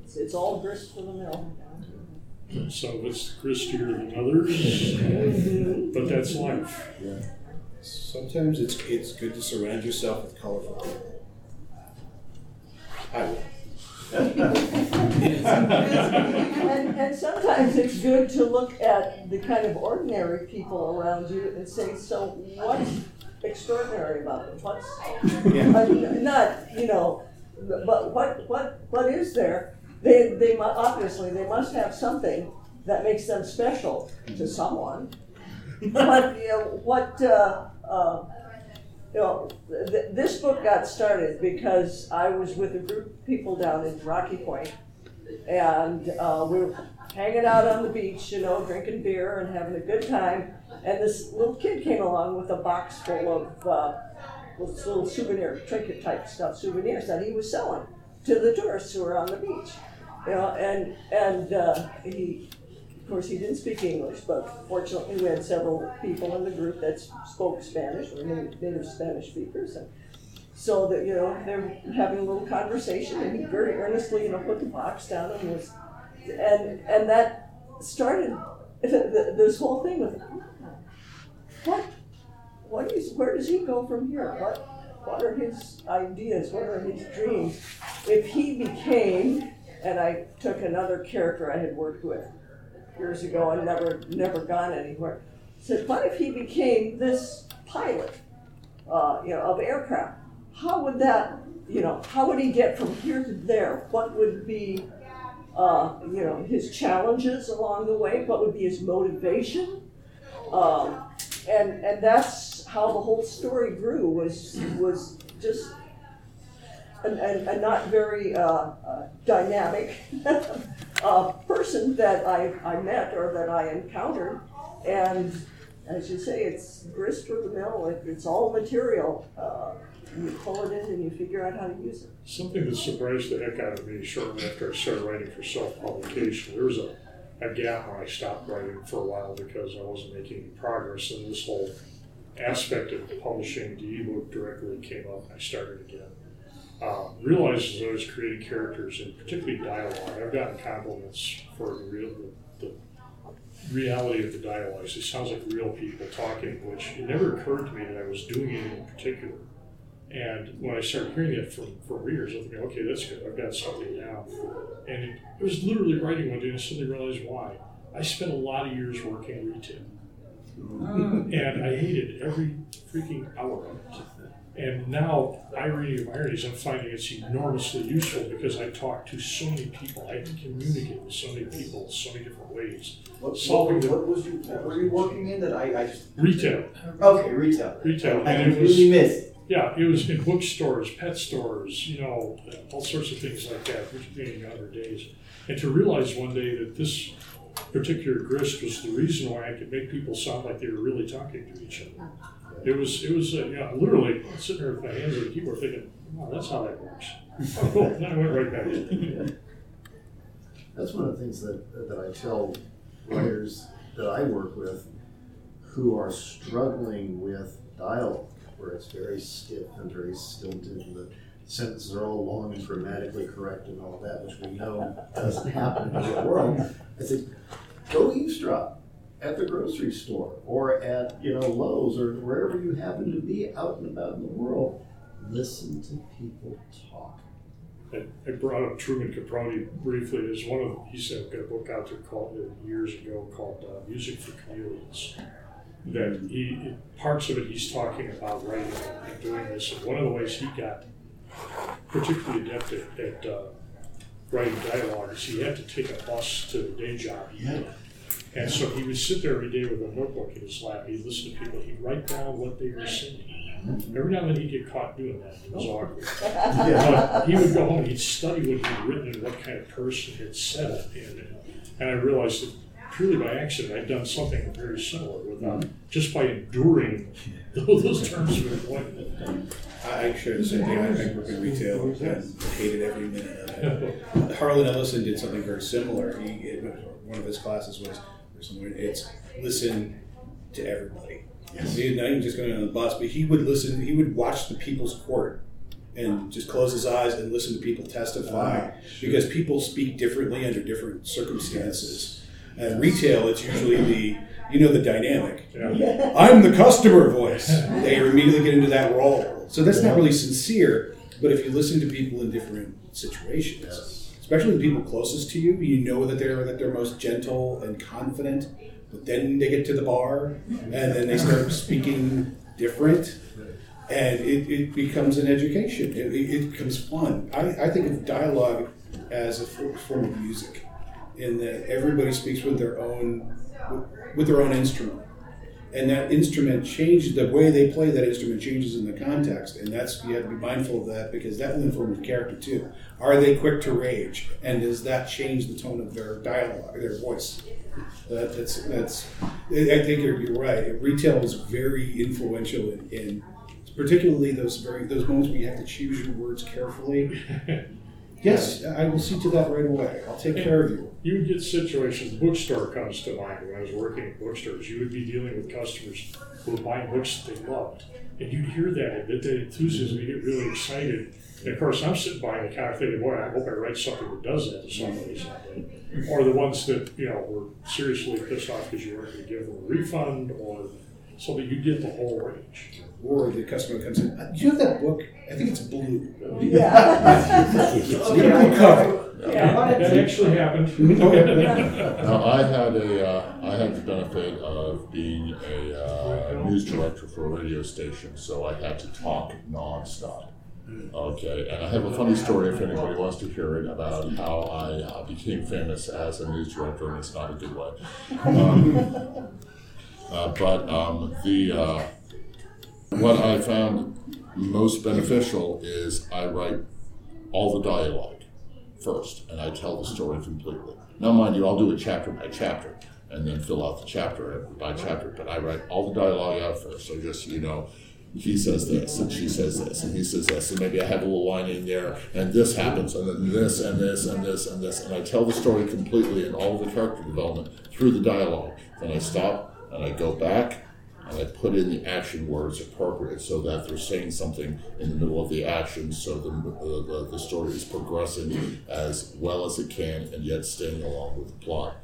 Speaker 2: it's, it's all grist for the mill.
Speaker 3: Some of it's gristier than others, but that's life. Yeah.
Speaker 5: Sometimes it's it's good to surround yourself with colorful people. I will.
Speaker 2: And, and sometimes it's good to look at the kind of ordinary people around you and say, so what's extraordinary about them? What's, I mean, not, you know, but what, what, what is there? They, they mu- obviously, they must have something that makes them special to someone. But, you know, what, uh, uh, you know, th- this book got started because I was with a group of people down in Rocky Point, and uh, we were hanging out on the beach, you know, drinking beer and having a good time. And this little kid came along with a box full of uh, little souvenir, trinket type stuff, souvenirs that he was selling to the tourists who were on the beach. You know, and and uh, he, of course, he didn't speak English, but fortunately, we had several people in the group that spoke Spanish, or native, Spanish speakers, and so that you know they're having a little conversation, and he very earnestly, you know, put the box down and was, and and that started this whole thing with what what is where does he go from here? What what are his ideas? What are his dreams? If he became, and I took another character I had worked with years ago and never never gone anywhere. Said, what if he became this pilot, uh, you know, of aircraft? How would that, you know, how would he get from here to there? What would be, uh, you know, his challenges along the way? What would be his motivation? Um, and and that's how the whole story grew. Was was just a, a, a not very uh, uh, dynamic uh, person that I, I met or that I encountered, and as you say, it's grist for the mill. It, it's all material. You pull it in and you figure out how to use it.
Speaker 3: Something that surprised the heck out of me shortly after I started writing for self-publication, there was a, a gap when I stopped writing for a while because I wasn't making any progress, and this whole aspect of publishing the ebook directly came up, and I started again. Realized I was creating characters, and particularly dialogue, I've gotten compliments for the real the, the reality of the dialogue. It sounds like real people talking, which it never occurred to me that I was doing it in particular. And when I started hearing it from, from readers, I'm thinking, okay, that's good. I've got something now. And it, I was literally writing one day and I suddenly realized why. I spent a lot of years working retail. Hmm. and I hated every freaking hour of it. And now, irony of ironies, I'm finding it's enormously useful because I talk to so many people. I can communicate with so many people so many different ways.
Speaker 9: What,
Speaker 3: Solving
Speaker 9: what, what was you, what were you working in that I, I just.
Speaker 3: Retail.
Speaker 9: Okay, retail.
Speaker 3: Retail.
Speaker 9: I
Speaker 3: And it was,
Speaker 9: completely missed.
Speaker 3: yeah, it was in bookstores, pet stores, you know, all sorts of things like that, particularly in younger days. And to realize one day that this particular grist was the reason why I could make people sound like they were really talking to each other. It was, it was, uh, yeah, literally sitting there with my hands on the keyboard thinking, wow, that's how that works. Oh, cool. Then I went right back.
Speaker 8: That's one of the things that, that I tell writers that I work with who are struggling with dialogue, where it's very stiff and very stilted, and the sentences are all long and grammatically correct and all that, which we know doesn't happen in the world. I say, go eavesdrop at the grocery store or at you know Lowe's or wherever you happen to be out and about in the world. Listen to people talk.
Speaker 3: I, brought up Truman Capote briefly as one of, he said, got a book out there called, uh, years ago called uh, Music for Chameleons. That he, parts of it, he's talking about writing and doing this. And one of the ways he got particularly adept at, at uh, writing dialogue is he had to take a bus to the day job he had. And so he would sit there every day with a notebook in his lap. He'd listen to people. He'd write down what they were saying. Mm-hmm. Every now and then he'd get caught doing that. It was awkward.
Speaker 8: Yeah.
Speaker 3: But he would go home and he'd study what he'd written and what kind of person had said it. And, and I realized that purely by accident, I'd done something very similar without, mm-hmm. just by enduring those terms of employment.
Speaker 5: I I share the same thing. I I work in retail and hated every minute of it. Harlan Ellison did something very similar. He, one of his classes was, or somewhere, it's listen to everybody. He did not even just going on the bus, but he would listen. He would watch the people's court and just close his eyes and listen to people testify ah, because people speak differently under different circumstances. And retail, it's usually the you know the dynamic.
Speaker 3: Yeah.
Speaker 5: I'm the customer voice. They immediately get into that role. So that's not really sincere. But if you listen to people in different situations, especially the people closest to you, you know that they're that they're most gentle and confident. But then they get to the bar, and then they start speaking different, and it, it becomes an education. It, it, becomes fun. I, I think of dialogue as a form of music, in that everybody speaks with their own with their own instrument and that instrument changes the way they play that instrument changes in the context and that's you have to be mindful of that because that will inform your character too. Are they quick to rage? And does that change the tone of their dialogue their voice? That, that's that's i think you're, you're right. Retail is very influential in, in particularly those very those moments where you have to choose your words carefully yes i will see to that right away i'll take care of you
Speaker 3: You would get situations, bookstore comes to mind when I was working at bookstores. You would be dealing with customers who were buying books that they loved. And you'd hear that, that, that enthusiasm, you get really excited. And of course, I'm sitting behind the counter thinking, boy, I hope I write something that does that to somebody someday. Or the ones that, you know, were seriously pissed off because you weren't going to give them a refund or so that you get the whole range.
Speaker 5: or the customer comes in "Uh, do you have that book i think it's blue
Speaker 2: Yeah.
Speaker 5: It's got a blue cover. Yeah.
Speaker 3: That actually happened.
Speaker 4: Now, I had a, uh, I had the benefit of being a uh, news director for a radio station, so I had to talk nonstop. Okay, and I have a funny story if anybody wants to hear it about how I uh, became famous as a news director, and it's not a good way. Um, uh, but um, the uh, what I found most beneficial is I write all the dialogue first, and I tell the story completely. Now, mind you, I'll do it chapter by chapter, and then fill out the chapter by chapter. But I write all the dialogue out first, so just you know, he says this, and she says this, and he says this, and maybe I have a little line in there, and this happens, and then this, and this, and this, and this, and I tell the story completely and all the character development through the dialogue. Then I stop and I go back and I put in the action words appropriate so that they're saying something in the middle of the action, so the, the, the, the story is progressing as well as it can and yet staying along with the plot.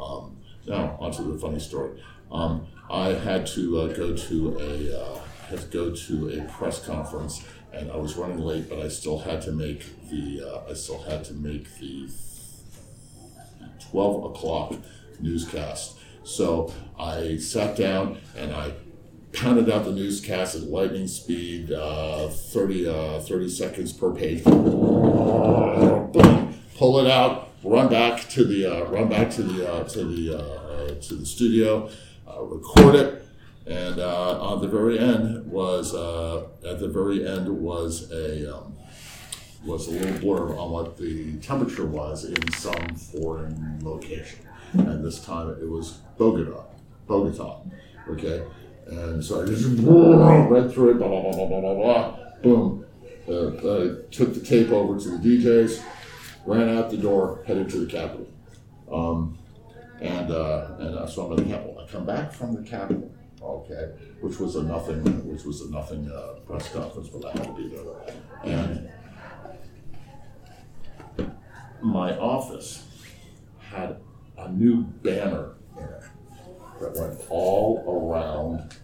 Speaker 4: Um, now, onto the funny story. Um, I had to uh, go to a uh, had to go to a press conference, and I was running late, but I still had to make the uh, I still had to make the twelve o'clock newscast. So I sat down and I pounded out the newscast at lightning speed, uh, 30, uh, 30 seconds per page. Boom, pull it out, run back to the uh, run back to the uh, to the uh, to the studio, uh, record it, and on the very end was at the very end was a um, was a little blurb on what the temperature was in some foreign location. And this time it was Bogota, Bogota, okay? And so I just read through it, blah, blah, blah, blah, blah, blah, boom. Uh, uh, took the tape over to the DJs, ran out the door, headed to the Capitol. Um, and uh, and uh, so I'm at the Capitol. I come back from the Capitol, okay, which was a nothing, which was a nothing uh, press conference, but I had to be there. And my office had a new banner in it that went all around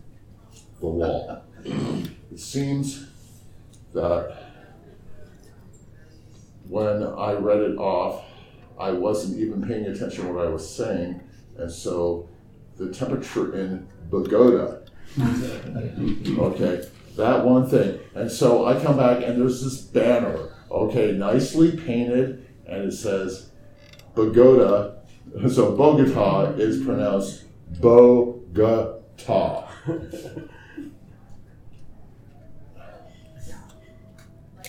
Speaker 4: the wall. It seems that when I read it off, I wasn't even paying attention to what I was saying, and so the temperature in Bogota, okay, that one thing. And so I come back and there's this banner, okay, nicely painted, and it says Bogota. So Bogota is pronounced Bogota.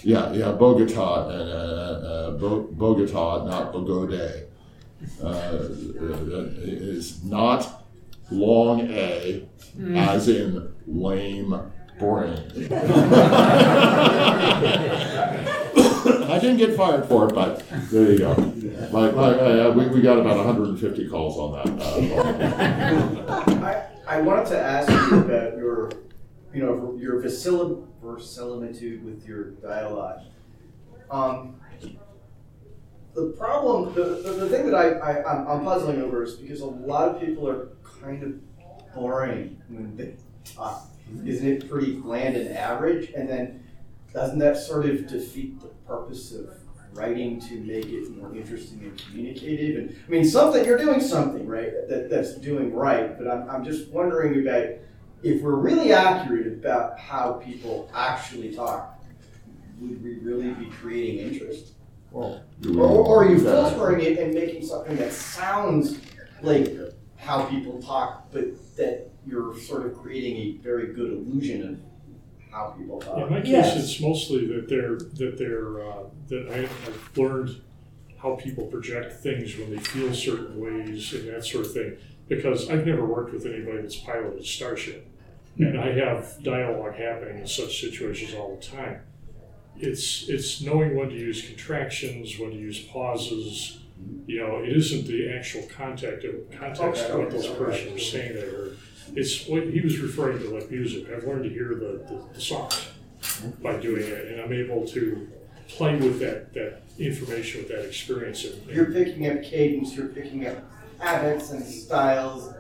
Speaker 4: Yeah, yeah, Bogota, uh, uh, Bo- Bogota, not Bogode, uh, uh, is not long A, as in lame brain. I didn't get fired for it, but there you go. Like, like uh, we, we got about 150 calls on that. Uh,
Speaker 9: I, I wanted to ask you about your, you know, your versil- verisimilitude with your dialogue. Um, the problem, the, the, the thing that I, I, I'm, I'm puzzling over is because a lot of people are kind of boring when they talk. Isn't it pretty bland and average? And then doesn't that sort of defeat the purpose of writing to make it more interesting and communicative? And I mean, something you're doing something right that, that's doing right, but I'm, I'm just wondering about if we're really accurate about how people actually talk, would we really be creating interest? Or, or, or are you filtering it and making something that sounds like how people talk, but that you're sort of creating a very good illusion of how people talk?
Speaker 3: In my case,
Speaker 2: Yes.
Speaker 3: it's mostly that they're, that they're, uh, that I- I've learned how people project things when they feel certain ways and that sort of thing. Because I've never worked with anybody that's piloted a starship. And I have dialogue happening in such situations all the time. It's, it's knowing when to use contractions, when to use pauses. You know, it isn't the actual contact of, context of what those persons are saying there. It's what he was referring to like music. I've learned to hear the, the, the songs by doing it, and I'm able to play with that, that information, with that experience. And
Speaker 9: You're picking up cadence, you're picking up habits and styles,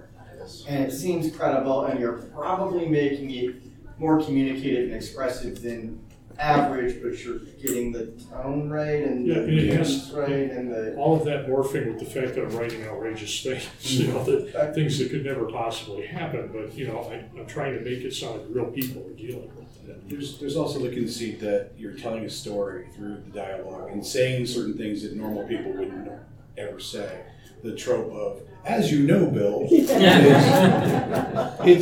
Speaker 9: and it seems credible, and you're probably making it more communicative and expressive than average, but you're getting the tone right and
Speaker 3: Yeah,
Speaker 9: the
Speaker 3: and it has-
Speaker 9: cadence right and the.
Speaker 3: all of that morphing with the fact that I'm writing outrageous things, you know, the things that could never possibly happen. But you know, I, I'm trying to make it sound like real people are dealing with it.
Speaker 5: There's, there's also the conceit that you're telling a story through the dialogue and saying certain things that normal people wouldn't ever say. The trope of, as you know, Bill, it's,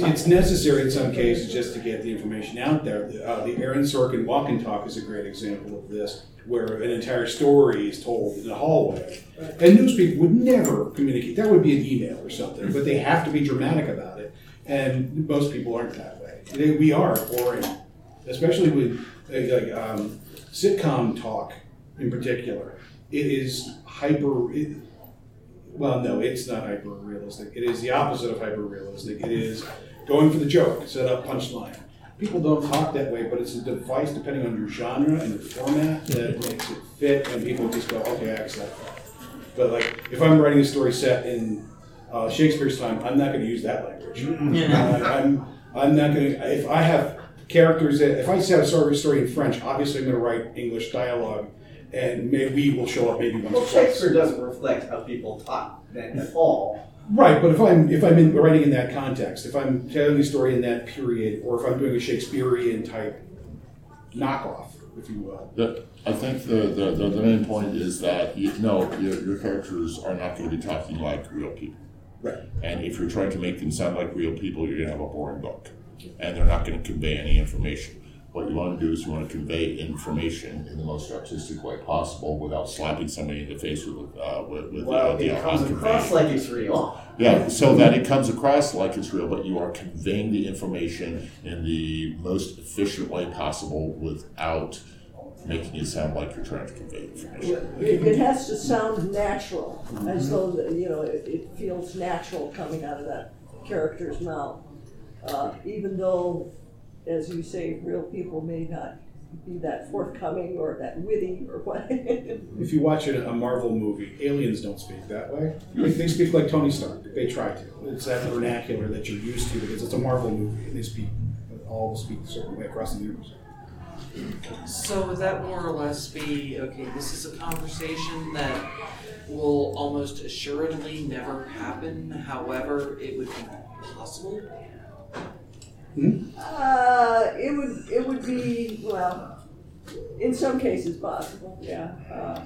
Speaker 5: it's necessary in some cases just to get the information out there. The, uh, the Aaron Sorkin walk and talk is a great example of this, where an entire story is told in the hallway. And news people would never communicate. That would be an email or something, but they have to be dramatic about it. And most people aren't that way. They, we are boring, especially with like um, sitcom talk in particular. It is hyper. It, well, no, it's not hyper realistic. It is the opposite of hyper realistic. It is going for the joke, set up punchline. People don't talk that way, but it's a device depending on your genre and your format that makes it fit, and people just go, okay, I accept that. But like, if I'm writing a story set in uh, Shakespeare's time, I'm not going to use that language. Uh, I'm I'm not going to. If I have characters that, if I set a story in French, obviously I'm going to write English dialogue, and maybe we will show up maybe once
Speaker 9: Well,
Speaker 5: or twice.
Speaker 9: Shakespeare doesn't reflect how people talk then at all.
Speaker 5: Right, but if I'm if I'm in, writing in that context, if I'm telling a story in that period, or if I'm doing a Shakespearean type knockoff, if you will,
Speaker 4: The, I think the, the, the, the main point is that you no, your, your characters are not going to be talking like real people.
Speaker 5: right?
Speaker 4: And if you're trying to make them sound like real people, you're going to have a boring book, and they're not going to convey any information. What you want to do is you want to convey information in the most artistic way possible without slapping somebody in the face with uh, with, with the
Speaker 9: Well,
Speaker 4: idea
Speaker 9: it comes across like it's real.
Speaker 4: Yeah, so that it comes across like it's real, but you are conveying the information in the most efficient way possible without making it sound like you're trying to convey information.
Speaker 2: It, it has to sound natural, as though, that, you know, it, it feels natural coming out of that character's mouth. Uh, even though, as you say, real people may not be that forthcoming or that witty or what.
Speaker 5: If you watch a, a Marvel movie, aliens don't speak that way. They, they speak like Tony Stark. They try to. It's that vernacular that you're used to because it's a Marvel movie, and they speak all speak a certain way across the universe.
Speaker 10: So would that more or less be okay? This is a conversation that will almost assuredly never happen. However, it would be possible.
Speaker 2: Uh, it would, it would be, well, in some cases possible, yeah. Uh,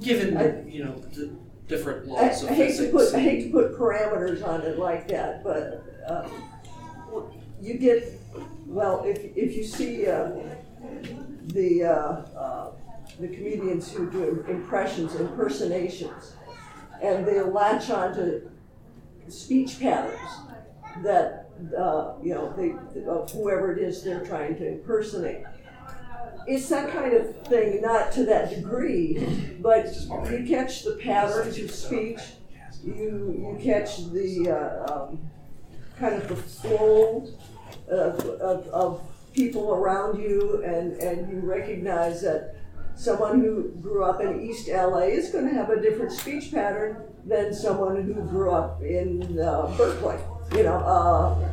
Speaker 10: Given
Speaker 2: I-
Speaker 10: you know the different
Speaker 2: I,
Speaker 10: laws of
Speaker 2: I hate to put, I hate to put parameters on it like that, but, um, you get, well, if, if you see, uh, the, uh, uh, the comedians who do impressions, impersonations, and they latch onto speech patterns that, uh, you know, they, of whoever it is they're trying to impersonate. It's that kind of thing, not to that degree, but you catch the patterns of speech, you, you catch the, uh, um, kind of the flow of, of, of people around you and, and you recognize that someone who grew up in East LA is going to have a different speech pattern than someone who grew up in uh, Berkeley. You know, uh,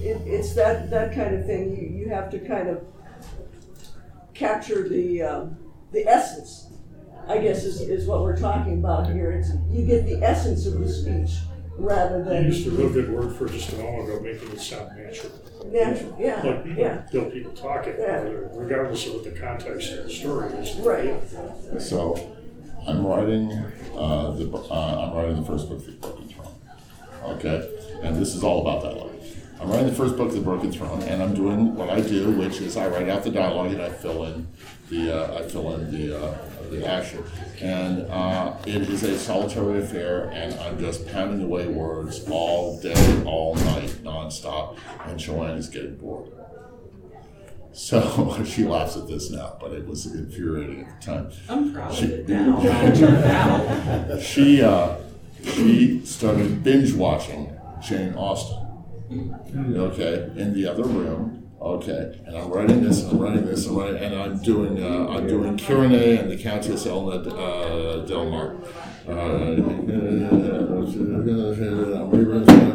Speaker 2: it, it's that, that kind of thing. You, you have to kind of capture the, um, the essence, I guess is, is what we're talking about here. It's, you get the essence of the speech rather
Speaker 3: You
Speaker 2: than.
Speaker 3: used a real good word for just a moment ago, making it sound natural.
Speaker 2: Natural, yeah,
Speaker 3: Like,
Speaker 2: yeah.
Speaker 3: Bill people talking,
Speaker 2: Yeah.
Speaker 3: regardless of what the context of the story is.
Speaker 2: Right.
Speaker 4: So, I'm writing uh, the bo- uh, I'm writing the first book, The Broken Throne. Okay, and this is all about dialogue. I'm writing the first book, The Broken Throne, and I'm doing what I do, which is I write out the dialogue and I fill in the uh, I fill in the uh, the action, and uh, it is a solitary affair, and I'm just pounding away words all day, all night, nonstop, and Joanne is getting bored. So she laughs at this now, but it was infuriating at the time.
Speaker 10: I'm proud of
Speaker 4: She-
Speaker 10: it now. now.
Speaker 4: she uh, she started binge watching Jane Austen. Okay, in the other room. Okay, and I'm writing this, and I'm writing this, and, writing, and I'm doing uh, I'm doing Kyrenae and the Countess Elna uh, Del Mar. Uh, I'm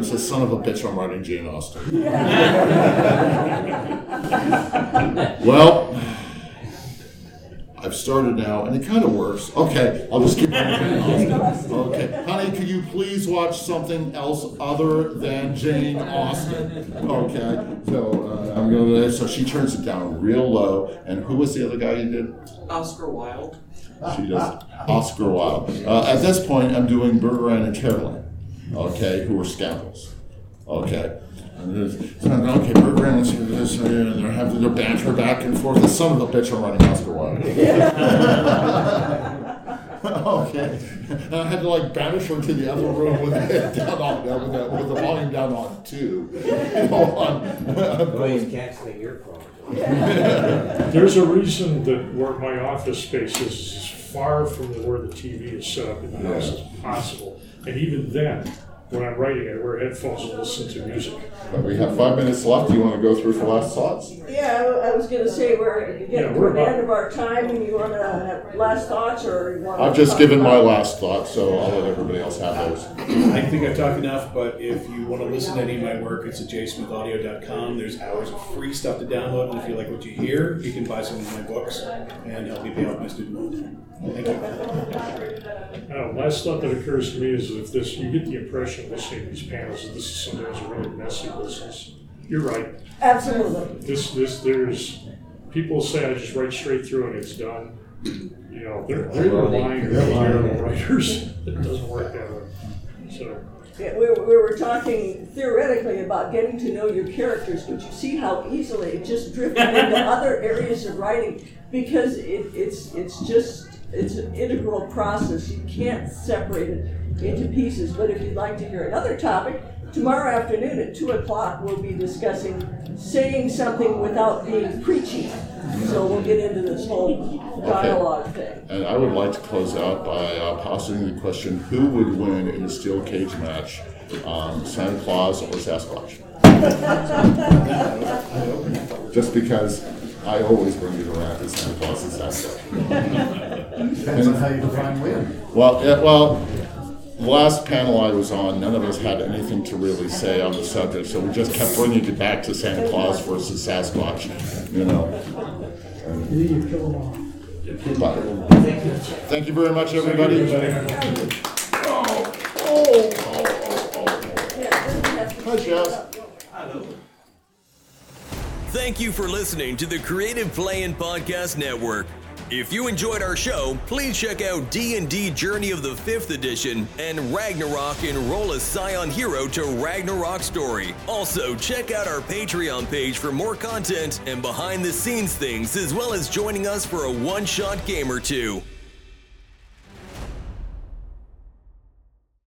Speaker 4: a son of a bitch. I'm writing Jane Austen. well, I've started now, and it kind of works. Okay, I'll just keep Okay, honey, could you please watch something else other than Jane Austen? Okay, so uh, I'm gonna. So she turns it down real low. And who was the other guy you did?
Speaker 10: Oscar Wilde.
Speaker 4: She does Oscar Wilde. Uh, at this point, I'm doing Bergerain and Caroline, okay, who are scoundrels, okay. And this- so, okay, Bergerain and this, uh, and they're having their banter back and forth. The son of a bitch, I'm running Oscar Wilde. okay, and I had to like banish her to the other room with the down on, with, the, with the volume down on two. You know, on-
Speaker 11: Please can't stay here
Speaker 3: There's a reason that where my office space is, is as far from where the TV is set up in the house as possible. And even then, when I'm writing, I wear headphones and listen to music.
Speaker 4: But we have five minutes left. Do you want to go through for last thoughts?
Speaker 2: Yeah, I I was gonna say, we're
Speaker 3: Yeah,
Speaker 2: getting
Speaker 3: we're
Speaker 2: toward the
Speaker 3: about-
Speaker 2: end of our time, and you wanna have last thoughts, or you wanna?
Speaker 4: I've just given my last thoughts, so I'll let everybody else have those.
Speaker 5: I think I've talked enough, but if you want to listen to any of my work, it's at jaysmithaudio.com. There's hours of free stuff to download, and if you like what you hear, you can buy some of my books and help me pay off my student loan. Thank you.
Speaker 3: Uh, last thought that occurs to me is if this, you get the impression listening to these panels that this is sometimes a really messy business. You're right.
Speaker 2: Absolutely.
Speaker 3: This, this, there's, people say I just write straight through and it's done. You know, they're, they're lying,
Speaker 11: They're
Speaker 3: they're
Speaker 11: lying.
Speaker 3: writers. It doesn't work that way. So,
Speaker 2: Yeah, we, we were talking theoretically about getting to know your characters, but you see how easily it just drifted into other areas of writing because it, it's it's just it's an integral process. You can't separate it into pieces. But if you'd like to hear another topic, tomorrow afternoon at two o'clock we'll be discussing saying something without being preachy. So we'll get into this whole dialogue thing.
Speaker 4: And I would like to close out by uh, posing the question: Who would win in a steel cage match, um, Santa Claus or Sasquatch? Just because I always bring it around to Santa Claus and Sasquatch.
Speaker 8: Depends on how you define win.
Speaker 4: Well, yeah, well, the last panel I was on, none of us had anything to really say on the subject, so we just kept bringing it back to Santa Claus versus Sasquatch, you know.
Speaker 6: You kill them all.
Speaker 4: But, thank you very much, everybody. Hi, Jess.
Speaker 12: Thank you for listening to the Creative Play and Podcast Network. If you enjoyed our show, please check out D&D Journey of the 5th Edition and Ragnarok Enroll a Scion Hero to Ragnarok Story. Also, check out our Patreon page for more content and behind the scenes things as well as joining us for a one-shot game or two.